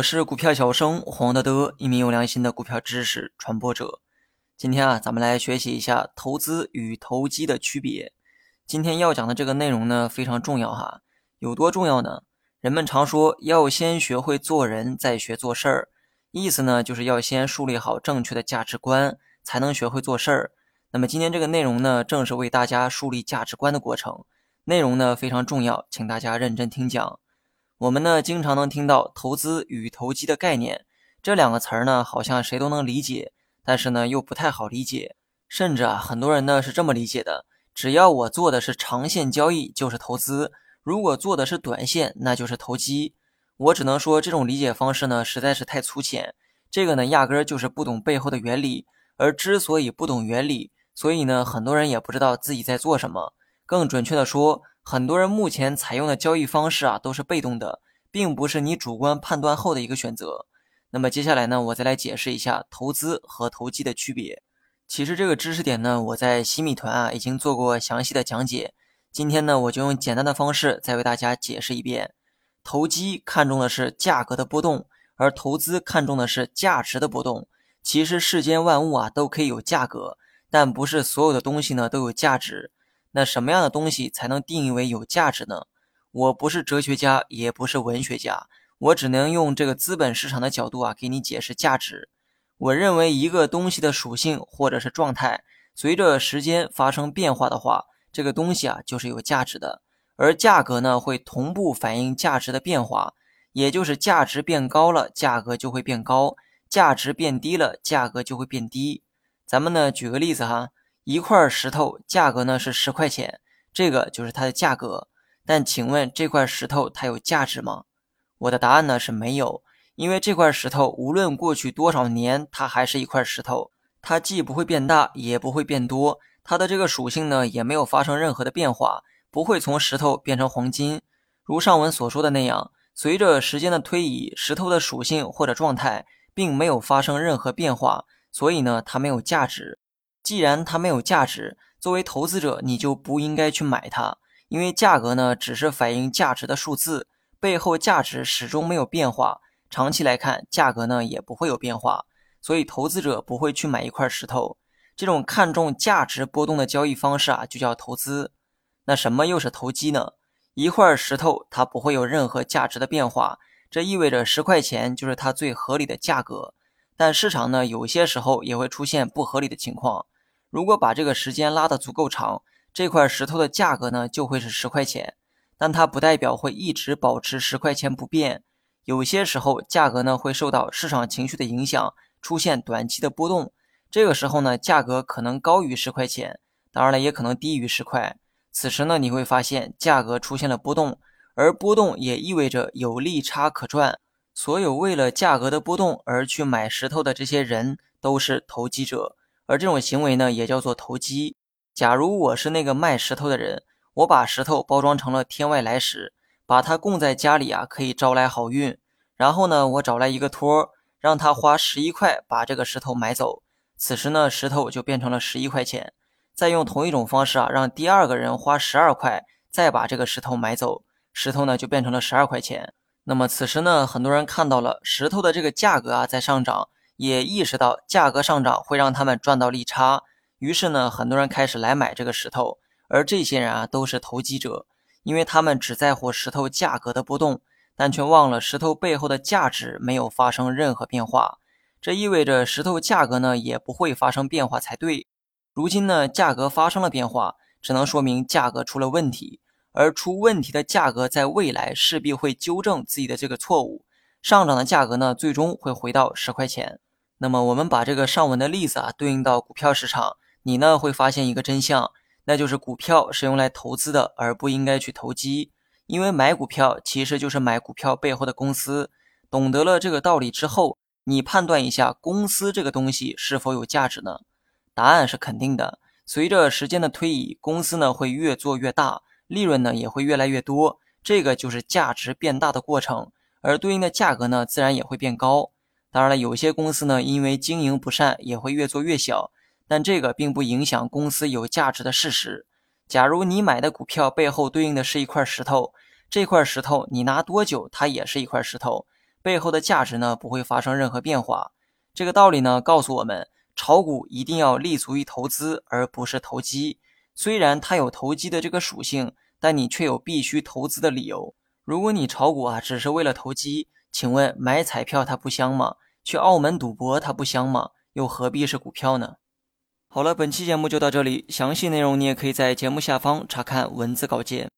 我是股票小生黄德德，一名有良心的股票知识传播者。今天啊，咱们来学习一下投资与投机的区别。今天要讲的这个内容呢，非常重要哈。有多重要呢？人们常说要先学会做人，再学做事儿，意思呢，就是要先树立好正确的价值观，才能学会做事儿。那么今天这个内容呢，正是为大家树立价值观的过程。内容呢非常重要，请大家认真听讲。我们呢经常能听到投资与投机的概念，这两个词儿呢好像谁都能理解，但是呢又不太好理解。甚至啊很多人呢是这么理解的：只要我做的是长线交易就是投资，如果做的是短线那就是投机。我只能说这种理解方式呢实在是太粗浅，这个呢压根儿就是不懂背后的原理。而之所以不懂原理，所以呢很多人也不知道自己在做什么。更准确的说，很多人目前采用的交易方式啊，都是被动的，并不是你主观判断后的一个选择。那么接下来呢，我再来解释一下投资和投机的区别。其实这个知识点呢，我在新米团啊已经做过详细的讲解。今天呢，我就用简单的方式再为大家解释一遍。投机看重的是价格的波动，而投资看重的是价值的波动。其实世间万物啊都可以有价格，但不是所有的东西呢都有价值。那什么样的东西才能定义为有价值呢？我不是哲学家，也不是文学家，我只能用这个资本市场的角度啊，给你解释价值。我认为一个东西的属性或者是状态，随着时间发生变化的话，这个东西啊就是有价值的。而价格呢，会同步反映价值的变化，也就是价值变高了，价格就会变高；价值变低了，价格就会变低。咱们呢，举个例子哈。一块石头价格呢是十块钱，这个就是它的价格。但请问这块石头它有价值吗？我的答案呢是没有，因为这块石头无论过去多少年，它还是一块石头，它既不会变大，也不会变多，它的这个属性呢也没有发生任何的变化，不会从石头变成黄金。如上文所说的那样，随着时间的推移，石头的属性或者状态并没有发生任何变化，所以呢它没有价值。既然它没有价值，作为投资者，你就不应该去买它，因为价格呢只是反映价值的数字，背后价值始终没有变化，长期来看，价格呢也不会有变化，所以投资者不会去买一块石头。这种看重价值波动的交易方式啊，就叫投资。那什么又是投机呢？一块石头它不会有任何价值的变化，这意味着十块钱就是它最合理的价格。但市场呢，有些时候也会出现不合理的情况。如果把这个时间拉得足够长，这块石头的价格呢就会是十块钱。但它不代表会一直保持十块钱不变。有些时候价格呢会受到市场情绪的影响，出现短期的波动。这个时候呢，价格可能高于十块钱，当然了，也可能低于十块。此时呢，你会发现价格出现了波动，而波动也意味着有利差可赚。所有为了价格的波动而去买石头的这些人都是投机者，而这种行为呢也叫做投机。假如我是那个卖石头的人，我把石头包装成了天外来石，把它供在家里啊，可以招来好运。然后呢，我找来一个托，让他花十一块把这个石头买走。此时呢，石头就变成了十一块钱。再用同一种方式啊，让第二个人花十二块再把这个石头买走，石头呢就变成了十二块钱。那么此时呢，很多人看到了石头的这个价格啊在上涨，也意识到价格上涨会让他们赚到利差，于是呢，很多人开始来买这个石头。而这些人啊都是投机者，因为他们只在乎石头价格的波动，但却忘了石头背后的价值没有发生任何变化。这意味着石头价格呢也不会发生变化才对。如今呢，价格发生了变化，只能说明价格出了问题。而出问题的价格，在未来势必会纠正自己的这个错误，上涨的价格呢，最终会回到十块钱。那么，我们把这个上文的例子啊，对应到股票市场，你呢会发现一个真相，那就是股票是用来投资的，而不应该去投机。因为买股票其实就是买股票背后的公司。懂得了这个道理之后，你判断一下公司这个东西是否有价值呢？答案是肯定的。随着时间的推移，公司呢会越做越大。利润呢也会越来越多，这个就是价值变大的过程，而对应的价格呢自然也会变高。当然了，有些公司呢因为经营不善也会越做越小，但这个并不影响公司有价值的事实。假如你买的股票背后对应的是一块石头，这块石头你拿多久它也是一块石头，背后的价值呢不会发生任何变化。这个道理呢告诉我们，炒股一定要立足于投资，而不是投机。虽然它有投机的这个属性，但你却有必须投资的理由。如果你炒股啊只是为了投机，请问买彩票它不香吗？去澳门赌博它不香吗？又何必是股票呢？好了，本期节目就到这里，详细内容你也可以在节目下方查看文字稿件。